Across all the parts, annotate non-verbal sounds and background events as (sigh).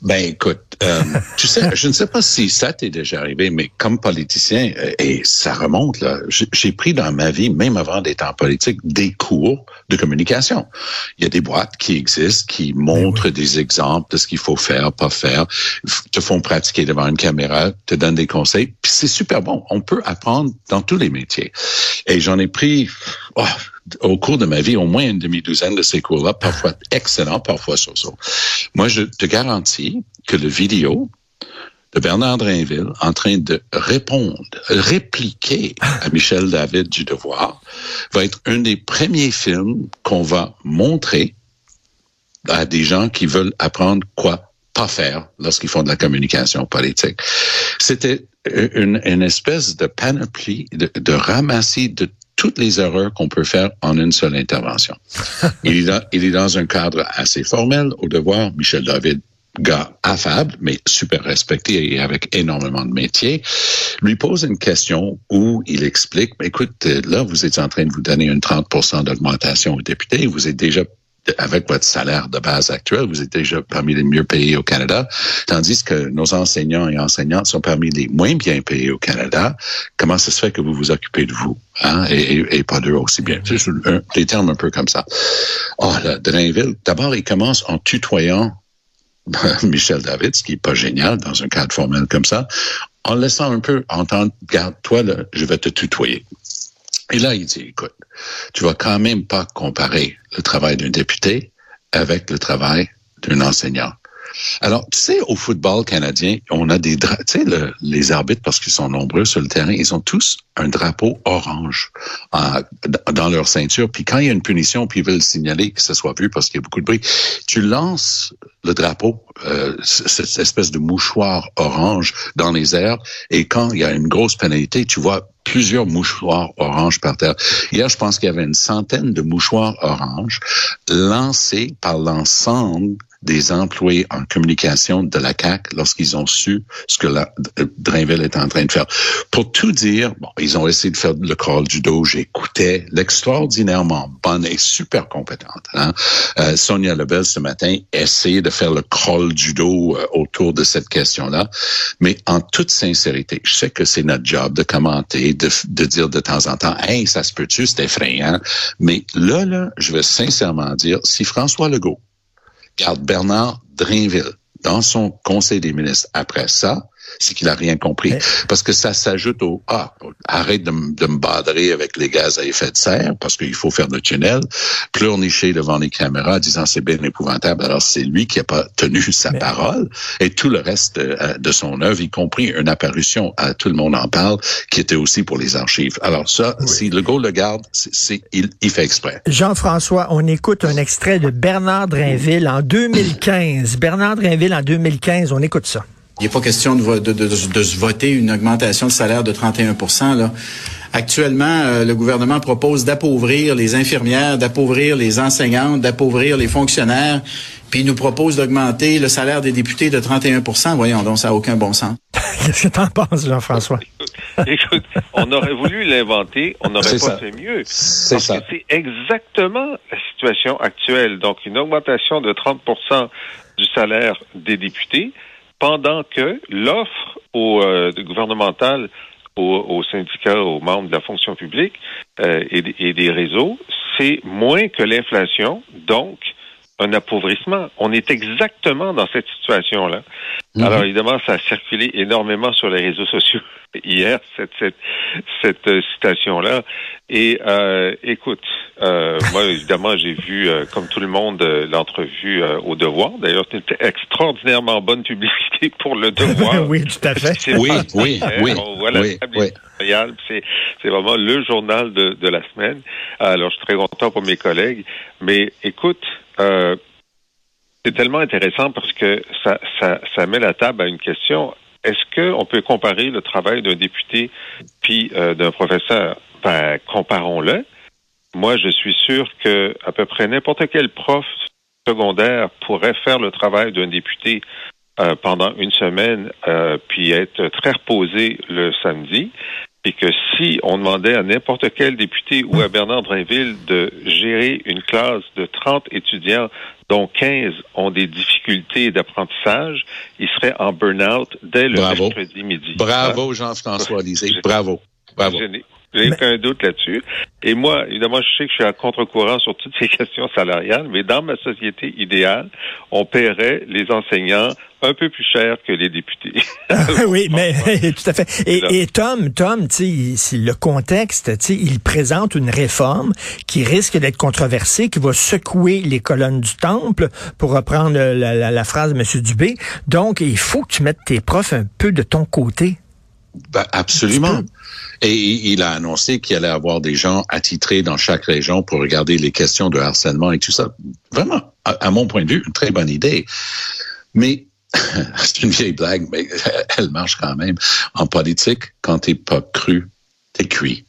Ben écoute, euh, tu sais, (laughs) je ne sais pas si ça t'est déjà arrivé, mais comme politicien, euh, et ça remonte là, j'ai pris dans ma vie, même avant d'être en politique, des cours de communication. Il y a des boîtes qui existent, qui ben montrent des exemples de ce qu'il faut faire, pas faire, te font pratiquer devant une caméra, te donnent des conseils, puis c'est super bon. On peut apprendre dans tous les métiers. Et j'en ai pris oh, au cours de ma vie au moins une demi-douzaine de ces cours-là, parfois excellents, parfois so-so. Moi, je te garantis que le vidéo de Bernard Drinville en train de répondre, répliquer à (laughs) Michel David du Devoir va être un des premiers films qu'on va montrer à des gens qui veulent apprendre quoi pas faire lorsqu'ils font de la communication politique. C'était une, une, espèce de panoplie, de, de ramassis de toutes les erreurs qu'on peut faire en une seule intervention. (laughs) il, est il est dans un cadre assez formel au devoir. Michel David gars affable, mais super respecté et avec énormément de métier, lui pose une question où il explique, écoute, là, vous êtes en train de vous donner une 30 d'augmentation aux députés, vous êtes déjà avec votre salaire de base actuel, vous êtes déjà parmi les mieux payés au Canada, tandis que nos enseignants et enseignantes sont parmi les moins bien payés au Canada. Comment ça se fait que vous vous occupez de vous hein, et, pas d'eux aussi bien? C'est des termes un peu comme ça. Oh, là, Drainville, d'abord, il commence en tutoyant (laughs) Michel David, ce qui est pas génial dans un cadre formel comme ça, en laissant un peu entendre, garde, toi, là, je vais te tutoyer. Et là, il dit, écoute, tu vas quand même pas comparer le travail d'un député avec le travail d'un enseignant. Alors, tu sais, au football canadien, on a des tu sais, les arbitres, parce qu'ils sont nombreux sur le terrain, ils ont tous un drapeau orange dans leur ceinture. Puis quand il y a une punition, puis ils veulent signaler que ce soit vu parce qu'il y a beaucoup de bruit, tu lances le drapeau, euh, cette espèce de mouchoir orange dans les airs, et quand il y a une grosse pénalité, tu vois plusieurs mouchoirs orange par terre. Hier, je pense qu'il y avait une centaine de mouchoirs orange lancés par l'ensemble des employés en communication de la CAC lorsqu'ils ont su ce que la Drainville est en train de faire. Pour tout dire, bon, ils ont essayé de faire le crawl du dos. J'écoutais l'extraordinairement bonne et super compétente. Hein? Euh, Sonia Lebel ce matin essayait de faire le crawl du dos euh, autour de cette question-là. Mais en toute sincérité, je sais que c'est notre job de commenter, de, de dire de temps en temps, hey, ça se peut-tu, c'est effrayant. Mais là, là, je vais sincèrement dire, si François Legault garde Bernard Drinville. Dans son conseil des ministres après ça, c'est qu'il a rien compris. Parce que ça s'ajoute au ah, arrête de, de, me badrer avec les gaz à effet de serre parce qu'il faut faire le tunnel, pleurnicher devant les caméras disant c'est bien épouvantable. Alors c'est lui qui a pas tenu sa parole et tout le reste euh, de, son œuvre, y compris une apparition à tout le monde en parle qui était aussi pour les archives. Alors ça, si le le garde, c'est il, il fait exprès. Jean-François, on écoute un extrait de Bernard Drinville en 2015. Bernard Drinville en 2015, on écoute ça. Il n'est pas question de, de, de, de, se voter une augmentation de salaire de 31 là. Actuellement, euh, le gouvernement propose d'appauvrir les infirmières, d'appauvrir les enseignantes, d'appauvrir les fonctionnaires, puis il nous propose d'augmenter le salaire des députés de 31% Voyons donc, ça n'a aucun bon sens. (laughs) Qu'est-ce que tu en penses, Jean-François? (laughs) Écoute, on aurait voulu l'inventer, on n'aurait pas fait mieux. C'est ça. C'est exactement la situation actuelle. Donc, une augmentation de 30% du salaire des députés, pendant que l'offre au euh, gouvernemental, aux, syndicats, aux membres de la fonction publique euh, et, des réseaux, c'est moins que l'inflation, donc un appauvrissement. On est exactement dans cette situation-là. Mhm. Alors évidemment, ça a circulé énormément sur les réseaux sociaux (laughs) hier, cette, cette, cette euh, citation-là. Et euh, écoute, euh, moi évidemment, j'ai vu, euh, comme tout le monde, l'entrevue au Devoir. D'ailleurs, c'était extraordinairement bonne publicité pour le Devoir. (laughs) oui, tout à fait. Oui, oui, oui. voilà, oui, C'est, c'est vraiment le journal de, de la semaine. Alors, je suis très content pour mes collègues. Mais écoute, euh, c'est tellement intéressant parce que ça, ça, ça met la table à une question. Est-ce qu'on peut comparer le travail d'un député puis euh, d'un professeur? Ben, comparons-le. Moi, je suis sûr que à peu près n'importe quel prof secondaire pourrait faire le travail d'un député euh, pendant une semaine, euh, puis être très reposé le samedi, et que si on demandait à n'importe quel député ou à Bernard Drinville de gérer une classe de 30 étudiants dont 15 ont des difficultés d'apprentissage, il serait en burn-out dès le mercredi midi. Bravo, Jean-François Lisée. Bravo. Bravo. J'ai aucun doute là-dessus. Et moi, évidemment, je sais que je suis à contre-courant sur toutes ces (laughs) questions salariales, mais dans ma société idéale, on paierait les enseignants un peu plus cher que les députés. (laughs) oui, mais (laughs) tout à fait. Et, et Tom, Tom, tu sais, le contexte, tu sais, il présente une réforme qui risque d'être controversée, qui va secouer les colonnes du temple, pour reprendre la, la phrase de M. Dubé. Donc, il faut que tu mettes tes profs un peu de ton côté. Ben, absolument. Et il a annoncé qu'il allait avoir des gens attitrés dans chaque région pour regarder les questions de harcèlement et tout ça. Vraiment, à, mon point de vue, une très bonne idée. Mais (laughs) c'est une vieille blague, mais (laughs) elle marche quand même. En politique, quand t'es pas cru, t'es cuit.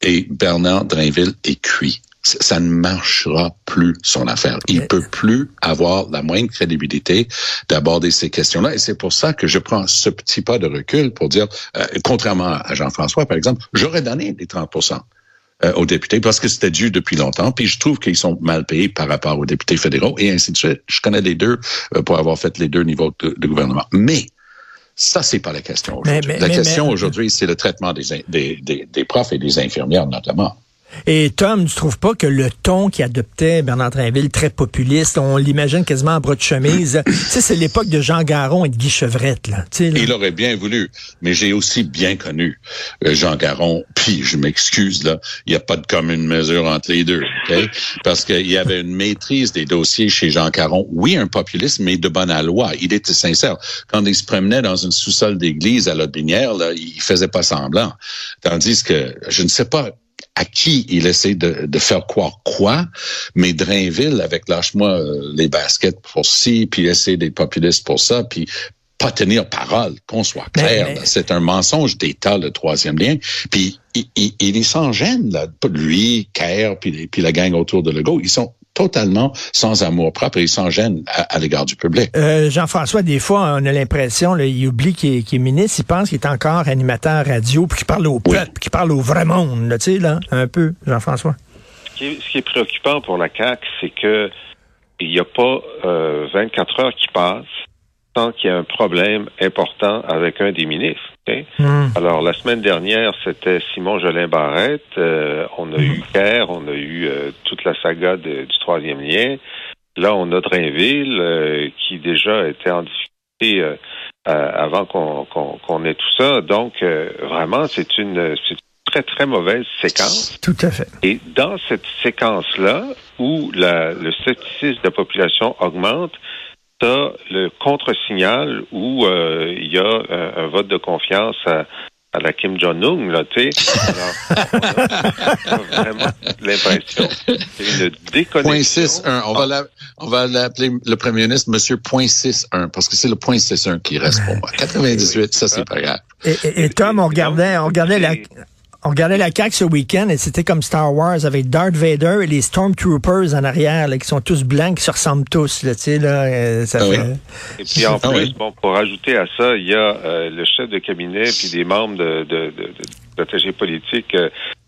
Et Bernard Drainville est cuit ça ne marchera plus son affaire. Il peut plus avoir la moindre crédibilité d'aborder ces questions-là. Et c'est pour ça que je prends ce petit pas de recul pour dire, euh, contrairement à Jean-François, par exemple, j'aurais donné les 30 euh, aux députés parce que c'était dû depuis longtemps. Puis je trouve qu'ils sont mal payés par rapport aux députés fédéraux et ainsi de suite. Je connais les deux euh, pour avoir fait les deux niveaux de, gouvernement. Mais ça, c'est pas la question aujourd'hui. La question aujourd'hui, c'est le traitement des, des, des profs et des infirmières notamment. Et Tom, tu trouves pas que le ton qui adoptait Bernard Trinville, très populiste, on l'imagine quasiment en bras de chemise, (clears throat) tu sais, c'est l'époque de Jean Garon et de Guy Chevrette, là. Il aurait bien voulu, mais j'ai aussi bien connu euh, Jean Garon, puis je m'excuse, là, il n'y a pas de commune mesure entre les deux, parce qu'il y avait une maîtrise des dossiers chez Jean Garon. Oui, un populiste, mais de bonne loi. Il était sincère. Quand il se promenait dans une sous-sol d'église à Lotbinière, là, il faisait pas semblant. Tandis que, je ne sais pas, à qui il essaie de, de, faire croire quoi, mais Drainville, avec lâche-moi euh, les baskets pour ci, puis essayer des populistes pour ça, puis pas tenir parole, qu'on soit clair. C'est un mensonge d'État, le troisième lien. Puis il, il, il s'en gêne, là. Lui, Kerr, puis, puis la gang autour de Legault, ils sont totalement sans amour propre et sans gêne à, l'égard du public. Euh, Jean-François, des fois, on a l'impression, il oublie qu'il est, ministre, il pense qu'il est encore animateur radio, puis qu'il parle au peuple, qu'il parle au vrai monde, tu sais, là, un peu, Jean-François. Ce, qui est préoccupant pour la CAQ, c'est que il n'y a pas 24 euh, heures qui passent sans qu'il y ait un problème important avec un des ministres. Hmm. Alors, la semaine dernière, c'était Simon Jolin Barrette. Euh, on a hmm. eu Kerr, eu euh, toute la saga du troisième lien. Là, on a Drainville, euh, qui déjà était en difficulté avant qu'on ait tout ça. Donc, vraiment, c'est une, très, très mauvaise séquence. Tout à fait. Et dans cette séquence-là, où le scepticisme de la population augmente, t'as le contre-signal où euh, il y a euh, un vote de confiance à, la Kim Jong-un, là, tu sais. (laughs) on, a vraiment l'impression c'est une déconnexion. Point On va on va l'appeler le premier ministre Monsieur Point 61 parce que c'est le point 61 qui reste pour moi. (laughs) 98, ça c'est pas grave. Et, et, Tom, on regardait, on regardait la, on regardait la CAQ ce week-end et c'était comme Star Wars avec Darth Vader et les Stormtroopers en arrière là, qui sont tous blancs, qui se ressemblent tous. Là, tu sais, là, euh, ça ah Et puis en ah plus, bon, pour ajouter à ça, il y a euh, le chef de cabinet puis des membres de, de, de, politiques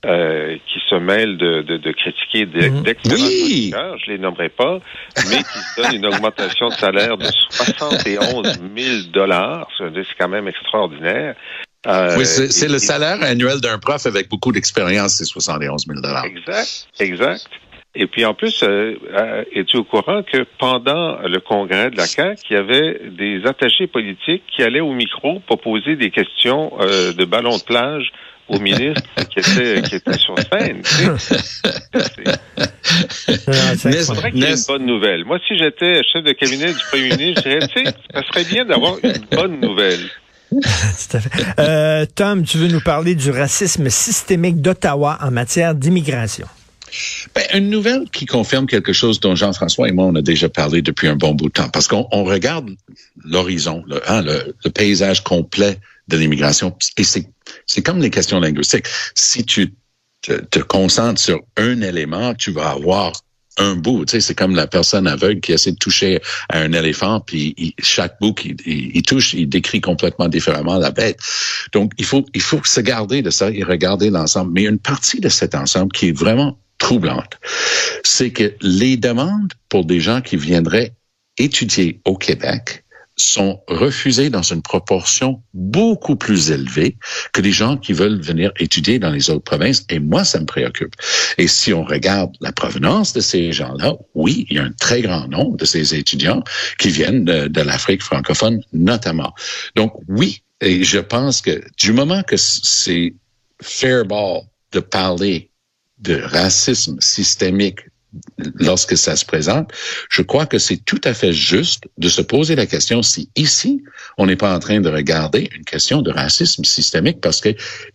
euh, qui se mêlent de, de, critiquer mhm. d'excellents oui. je les nommerai pas, mais qui se donnent une augmentation de salaire de 71 000 dollars. C'est quand même extraordinaire. Euh, oui, c'est le salaire annuel d'un prof avec beaucoup d'expérience, c'est 71 000 Exact, exact. Et puis en plus, euh, euh, es-tu au courant que pendant le congrès de la CAQ, il y avait des attachés politiques qui allaient au micro pour poser des questions de ballon de plage au ministre qui était, qui était sur scène. Il faudrait qu'il y ait une bonne nouvelle. Moi, si j'étais chef de cabinet du premier ministre, je dirais, tu sais, ça serait bien d'avoir une bonne nouvelle. (laughs) Euh, Tom, tu veux nous parler du racisme systémique d'Ottawa en matière d'immigration? Ben, une nouvelle qui confirme quelque chose dont Jean-François et moi, on a déjà parlé depuis un bon bout de temps. Parce qu'on regarde l'horizon, le, hein, le, paysage complet de l'immigration. Et c'est comme les questions linguistiques. Si tu te, concentres sur un élément, tu vas avoir un bout. Tu sais, c'est comme la personne aveugle qui essaie de toucher à un éléphant, puis chaque bout qu'il il, touche, il décrit complètement différemment la bête. Donc, il faut, il faut se garder de ça et regarder l'ensemble. Mais une partie de cet ensemble qui est vraiment troublante, c'est que les demandes pour des gens qui viendraient étudier au Québec sont refusés dans une proportion beaucoup plus élevée que les gens qui veulent venir étudier dans les autres provinces. Et moi, ça me préoccupe. Et si on regarde la provenance de ces gens-là, oui, il y a un très grand nombre de ces étudiants qui viennent de, l'Afrique francophone notamment. Donc oui, et je pense que du moment que c'est fair ball de parler de racisme systémique lorsque ça se présente, je crois que c'est tout à fait juste de se poser la question si ici, on n'est pas en train de regarder une question de racisme systémique parce que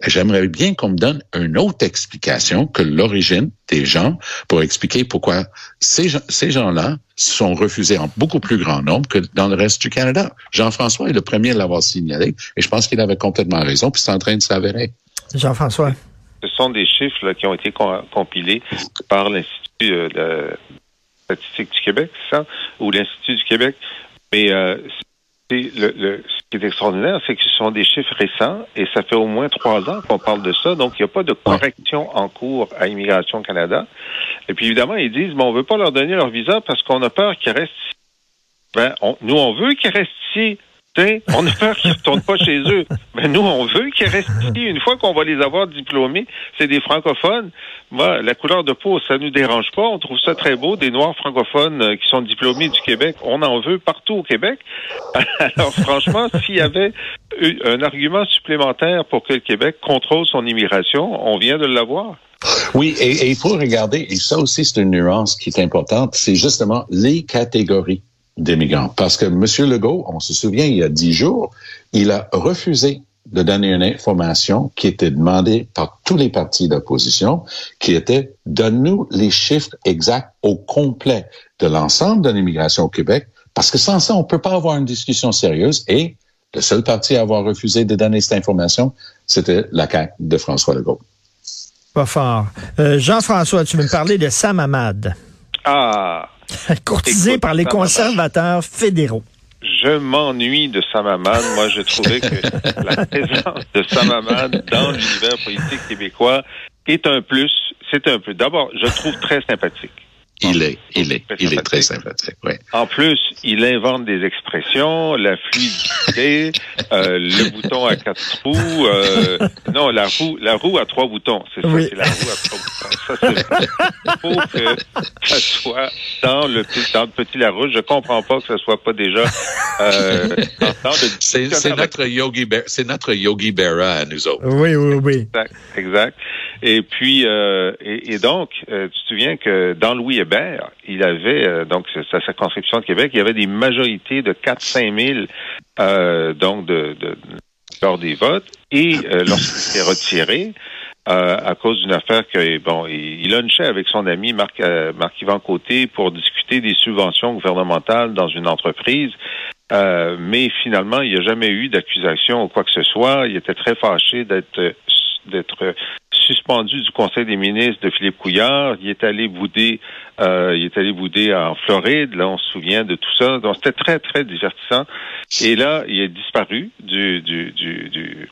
j'aimerais bien qu'on me donne une autre explication que l'origine des gens pour expliquer pourquoi ces, gens-là sont refusés en beaucoup plus grand nombre que dans le reste du Canada. Jean-François est le premier à l'avoir signalé et je pense qu'il avait complètement raison puis c'est en train de s'avérer. Jean-François. Ce sont des chiffres qui ont été compilés par l'Institut euh, de statistique du Québec, ça, ou l'Institut du Québec. Mais euh, le, ce qui est extraordinaire, c'est que ce sont des chiffres récents et ça fait au moins trois ans qu'on parle de ça. Donc, il n'y a pas de correction en cours à Immigration Canada. Et puis, évidemment, ils disent, bon, on veut pas leur donner leur visa parce qu'on a peur qu'ils restent ben, nous, on veut qu'ils restent ici on a peur qu'ils ne (laughs) retournent pas chez eux. Mais nous, on veut qu'ils restent ici. Une fois qu'on va les avoir diplômés, c'est des francophones. Moi, la couleur de peau, ça nous dérange pas. On trouve ça très beau. Des Noirs francophones euh, qui sont diplômés du Québec, on en veut partout au Québec. (laughs) Alors, franchement, s'il y avait un argument supplémentaire pour que le Québec contrôle son immigration, on vient de l'avoir. Oui, et il faut regarder, et ça aussi c'est une nuance qui est importante, c'est justement les catégories des migrants. Parce que M. Legault, on se souvient, il y a dix jours, il a refusé de donner une information qui était demandée par tous les partis d'opposition, qui était donne-nous les chiffres exacts au complet de l'ensemble de l'immigration au Québec, parce que sans ça, on peut pas avoir une discussion sérieuse. Et le seul parti à avoir refusé de donner cette information, c'était la CAQ de François Legault. Pas fort. Euh, Jean-François, tu veux me parler de Sam Hamad? Ah, (laughs) Courtisé par les conservateurs fédéraux. Je m'ennuie de Samaman. Moi, je trouvais que la (laughs) présence de Samaman dans l'univers politique québécois est un plus. C'est un plus. D'abord, je trouve très sympathique. Il est, il est, il est très sympathique, oui. En plus, il invente des expressions, la fluidité, (laughs) euh, le bouton à quatre trous, euh, non, la roue, la roue à trois boutons, c'est ça, c'est la roue à trois boutons. Ça, c'est Il faut que ça soit dans le, dans le petit Larousse. Je comprends pas que ça soit pas déjà, euh, (laughs) c'est notre Yogi, c'est notre Yogi Berra à nous autres. Oui, oui, oui. Exact, exact. Et puis, euh, et, et, donc, euh, tu te souviens que dans Louis Il avait, euh, donc, sa circonscription de Québec, il y avait des majorités de 4-5 000, donc, de, de, lors des votes. Et lorsqu'il s'est retiré, à cause d'une affaire que, bon, il, lunchait avec son ami Marc, Marc-Yvan Côté pour discuter des subventions gouvernementales dans une entreprise. mais finalement, il n'y a jamais eu d'accusation ou quoi que ce soit. Il était très fâché d'être d'être suspendu du Conseil des ministres de Philippe Couillard. Il est allé bouder, euh, il est allé bouder en Floride. Là, on se souvient de tout ça. Donc, c'était très, très divertissant. Et là, il est disparu du, du,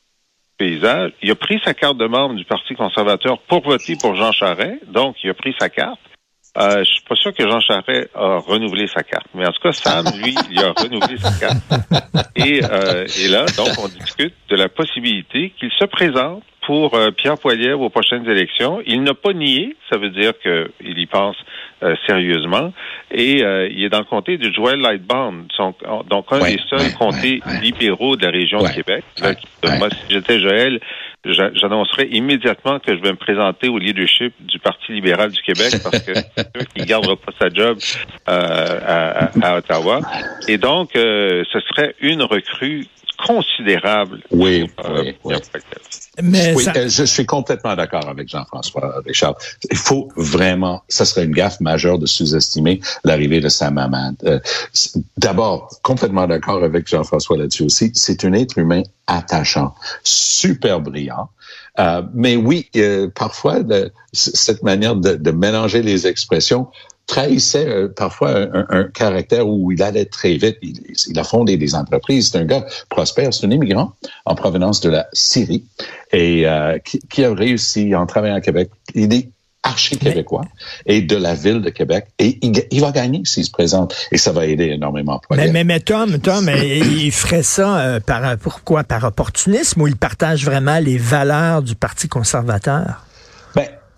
paysage. Il a pris sa carte de membre du Parti conservateur pour voter pour Jean Charest. Donc, il a pris sa carte. Euh, je suis pas sûr que Jean Charest a renouvelé sa carte, mais en tout cas, Sam, lui, il a renouvelé sa carte. Et, euh, et là, donc, on discute de la possibilité qu'il se présente pour euh, Pierre Poilievre aux prochaines élections. Il n'a pas nié, ça veut dire qu'il y pense euh, sérieusement, et euh, il est dans le comté de Joël Lightbound, donc un des seuls comtés libéraux de la région de Québec. moi, si j'étais Joël, j'annoncerais immédiatement que je vais me présenter au leadership du Parti libéral du Québec parce que (laughs) c'est ne gardera pas sa job à, à, Ottawa. Et donc, ce serait une recrue considérable. Oui, oui, oui. Mais euh, je suis complètement d'accord avec Jean-François Richard. Il faut vraiment, ça serait une gaffe majeure de sous-estimer l'arrivée de Sam Hamad. Euh, d'abord, complètement d'accord avec Jean-François là-dessus aussi. C'est un être humain attachant, super brillant. Euh, mais oui, parfois, cette manière de, de, mélanger les expressions trahissait euh, parfois un, caractère où il allait très vite. Il, a fondé des entreprises. C'est un gars prospère. C'est un immigrant en provenance de la Syrie et euh, qui, a réussi en travaillant à Québec. Il est archi-québécois et de la ville de Québec. Et il, va gagner s'il se présente. Et ça va aider énormément. Mais, mais, mais, Tom, Tom, il ferait ça euh, par pourquoi? Par opportunisme ou il partage vraiment les valeurs du Parti conservateur?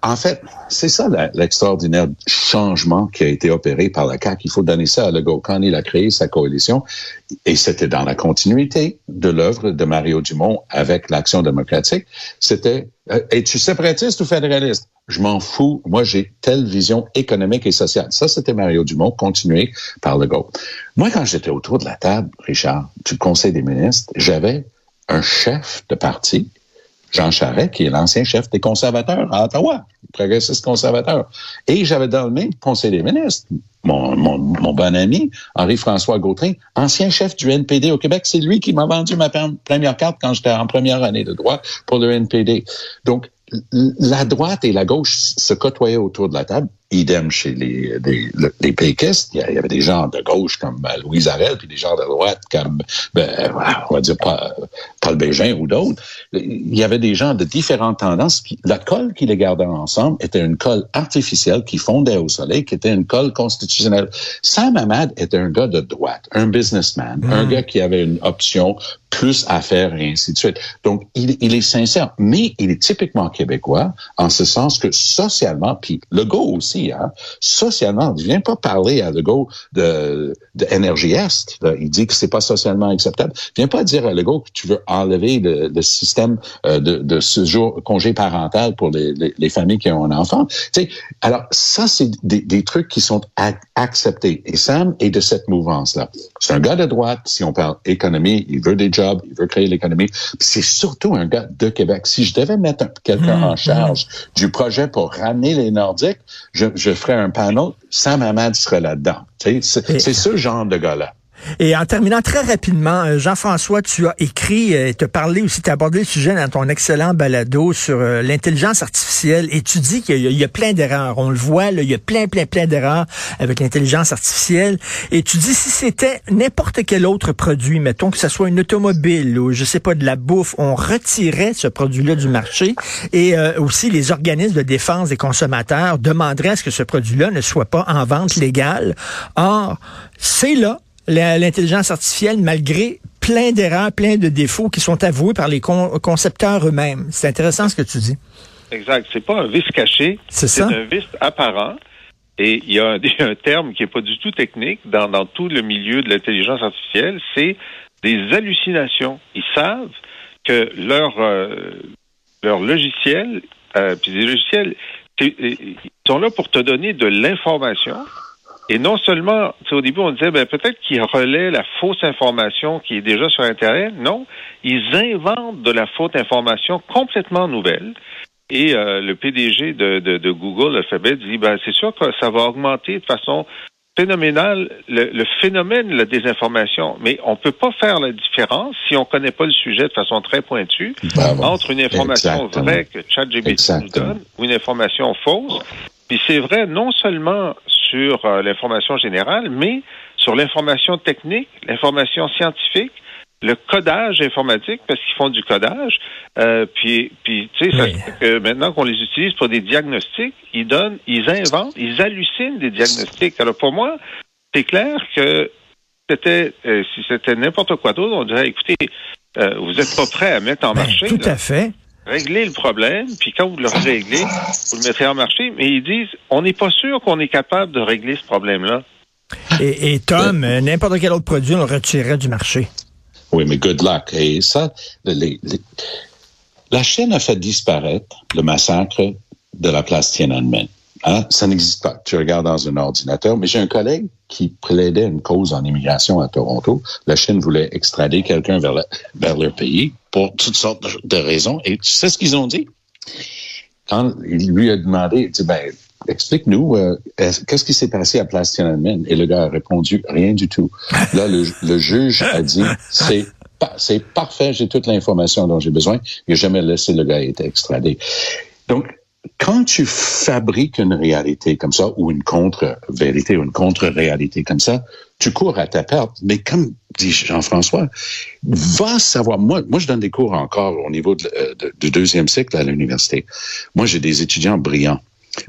En fait, c'est ça l'extraordinaire changement qui a été opéré par la CAQ. Il faut donner ça à Legault. Quand il a créé sa coalition, et c'était dans la continuité de l'œuvre de Mario Dumont avec l'Action démocratique, c'était euh, es-tu séparatiste ou fédéraliste? Je m'en fous. Moi, j'ai telle vision économique et sociale. Ça, c'était Mario Dumont, continué par Legault. Moi, quand j'étais autour de la table, Richard, du Conseil des ministres, j'avais un chef de parti Jean Charest, qui est l'ancien chef des conservateurs à Ottawa, progressiste conservateur. Et j'avais dans le même conseil des ministres mon, mon, mon bon ami, Henri-François Gautrin, ancien chef du NPD au Québec. C'est lui qui m'a vendu ma première carte quand j'étais en première année de droit pour le NPD. Donc, la droite et la gauche se côtoyaient autour de la table idem chez les, les, les péquistes. Il y avait des gens de gauche comme euh, Louise Arel, puis des gens de droite comme, ben, on va dire, Paul Bégin ou d'autres. Il y avait des gens de différentes tendances. Qui, la colle qui les gardait ensemble était une colle artificielle qui fondait au soleil, qui était une colle constitutionnelle. Sam Ahmad était un gars de droite, un businessman, un mm. gars qui avait une option plus à faire et ainsi de suite. Donc, il, il est sincère, mais il est typiquement québécois en ce sens que socialement, puis le go aussi, Hein. Socialement, il ne vient pas parler à Legault de, de Est. Il dit que c'est pas socialement acceptable. Il vient pas dire à Legault que tu veux enlever le, système euh, de, de ce jour congé parental pour les, les, familles qui ont un enfant. sais, alors, ça, c'est des, des, trucs qui sont acceptés. Et Sam est de cette mouvance-là. C'est un gars de droite, si on parle économie, il veut des jobs, il veut créer l'économie. C'est surtout un gars de Québec. Si je devais mettre quelqu'un mmh, en charge mmh. du projet pour ramener les Nordiques, je, je ferai un panneau, Sam Ahmad sera là-dedans. C'est ce genre de gars-là. Et en terminant très rapidement, euh, Jean-François, tu as écrit et te parlé aussi, tu as abordé le sujet dans ton excellent balado sur euh, l'intelligence artificielle et tu dis qu'il y, a plein d'erreurs. On le voit, là, il y a plein, plein, plein d'erreurs avec l'intelligence artificielle. Et tu dis si c'était n'importe quel autre produit, mettons que ce soit une automobile ou je sais pas, de la bouffe, on retirait ce produit-là du marché et euh, aussi les organismes de défense des consommateurs demanderaient à ce que ce produit-là ne soit pas en vente légale. Or, c'est là l'intelligence artificielle malgré plein d'erreurs, plein de défauts qui sont avoués par les concepteurs eux-mêmes. C'est intéressant ce que tu dis. Exact. C'est pas un vice caché. C'est un vice apparent. Et (laughs) il y a un, terme qui est pas du tout technique dans, dans tout le milieu de l'intelligence artificielle, c'est des hallucinations. Ils savent que leur euh, leur logiciel, euh, puis des logiciels, ils sont là pour te donner de l'information, et non seulement, au début, on disait, ben, peut-être qu'ils relaient la fausse information qui est déjà sur Internet. Non, ils inventent de la fausse information complètement nouvelle. Et euh, le PDG de, de, de Google, Alphabet, dit, ben, c'est sûr que ça va augmenter de façon phénoménale le, phénomène de la désinformation. Mais on peut pas faire la différence, si on connaît pas le sujet de façon très pointue, entre une information vraie que ChatGPT nous donne ou une information fausse. Puis c'est vrai non seulement sur euh, l'information générale, mais sur l'information technique, l'information scientifique, le codage informatique, parce qu'ils font du codage. Euh, puis, puis tu sais, que maintenant qu'on les utilise pour des diagnostics, ils donnent, ils inventent, ils hallucinent des diagnostics. Alors pour moi, c'est clair que c'était, euh, si c'était n'importe quoi d'autre, on dirait, écoutez, vous n'êtes pas prêt à mettre en ben, marché. Tout à fait régler le problème, puis quand vous le réglez, vous le mettrez en marché, mais ils disent, on n'est pas sûr qu'on est capable de régler ce problème-là. Et, Tom, euh, n'importe quel autre produit, on le retirerait du marché. Oui, mais good luck. Et ça, la Chine a fait disparaître le massacre de la place Tiananmen. Hein? Ça n'existe pas. Tu regardes dans un ordinateur. Mais j'ai un collègue qui plaidait une cause en immigration à Toronto. La Chine voulait extrader quelqu'un vers, vers leur pays pour toutes sortes de, raisons. Et tu sais ce qu'ils ont dit? Quand il lui a demandé, il dit, ben, explique-nous, euh, qu'est-ce qui s'est passé à Place Tiananmen? Et le gars a répondu, rien du tout. Là, le, le juge a dit, c'est c'est parfait, j'ai toute l'information dont j'ai besoin. Il n'a jamais laissé le gars être extradé. Donc, quand tu fabriques une réalité comme ça, ou une contre-vérité, ou une contre-réalité comme ça, tu cours à ta perte. Mais comme dit Jean-François, va savoir. Moi, je donne des cours encore au niveau euh, du deuxième cycle à l'université. Moi, j'ai des étudiants brillants.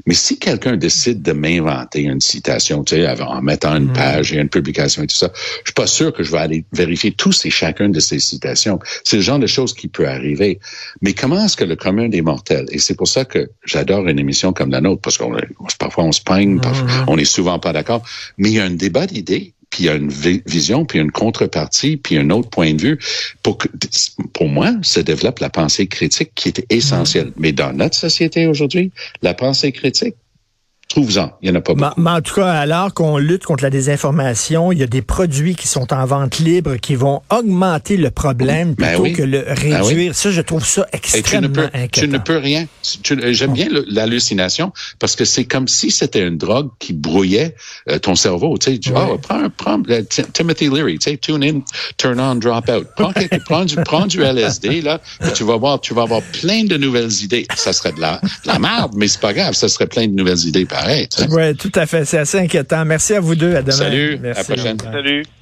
Mais si quelqu'un décide de m'inventer une citation, tu sais, en mettant une hmm. page et une publication et tout ça, je suis pas sûr que je vais aller vérifier tous et chacun de ces citations. C'est le genre de choses qui peut arriver. Mais comment est-ce que le commun des mortels, et c'est pour ça que j'adore une émission comme la nôtre, parce qu'on parfois on se peigne, parfois, on est souvent pas d'accord, mais il y a un débat d'idées puis il y a une vision, puis une contrepartie, puis un autre point de vue. Pour, que, pour moi, se développe la pensée critique qui est essentielle. Mm. Mais dans notre société aujourd'hui, la pensée critique, Trouve-en, il n'y en a pas beaucoup. Mais, en tout cas, alors qu'on lutte contre la désinformation, il y a des produits qui sont en vente libre qui vont augmenter le problème ben plutôt que le ben réduire. Ça, je trouve ça extrêmement tu ne peux, Tu ne peux rien. J'aime bien l'hallucination parce que c'est comme si c'était une drogue qui brouillait euh, ton cerveau. Tu sais, oh, prends, prends euh, Timothy Leary, tu sais, tune in, turn on, drop out. Prends, prends, du, prends du LSD, là, tu vas voir, tu vas avoir plein de nouvelles idées. Ça serait de la, de la merde, mais c'est pas grave, ça serait plein de nouvelles idées. Oui, tout à fait. C'est assez inquiétant. Merci à vous deux. À demain. Salut. à la prochaine. Salut.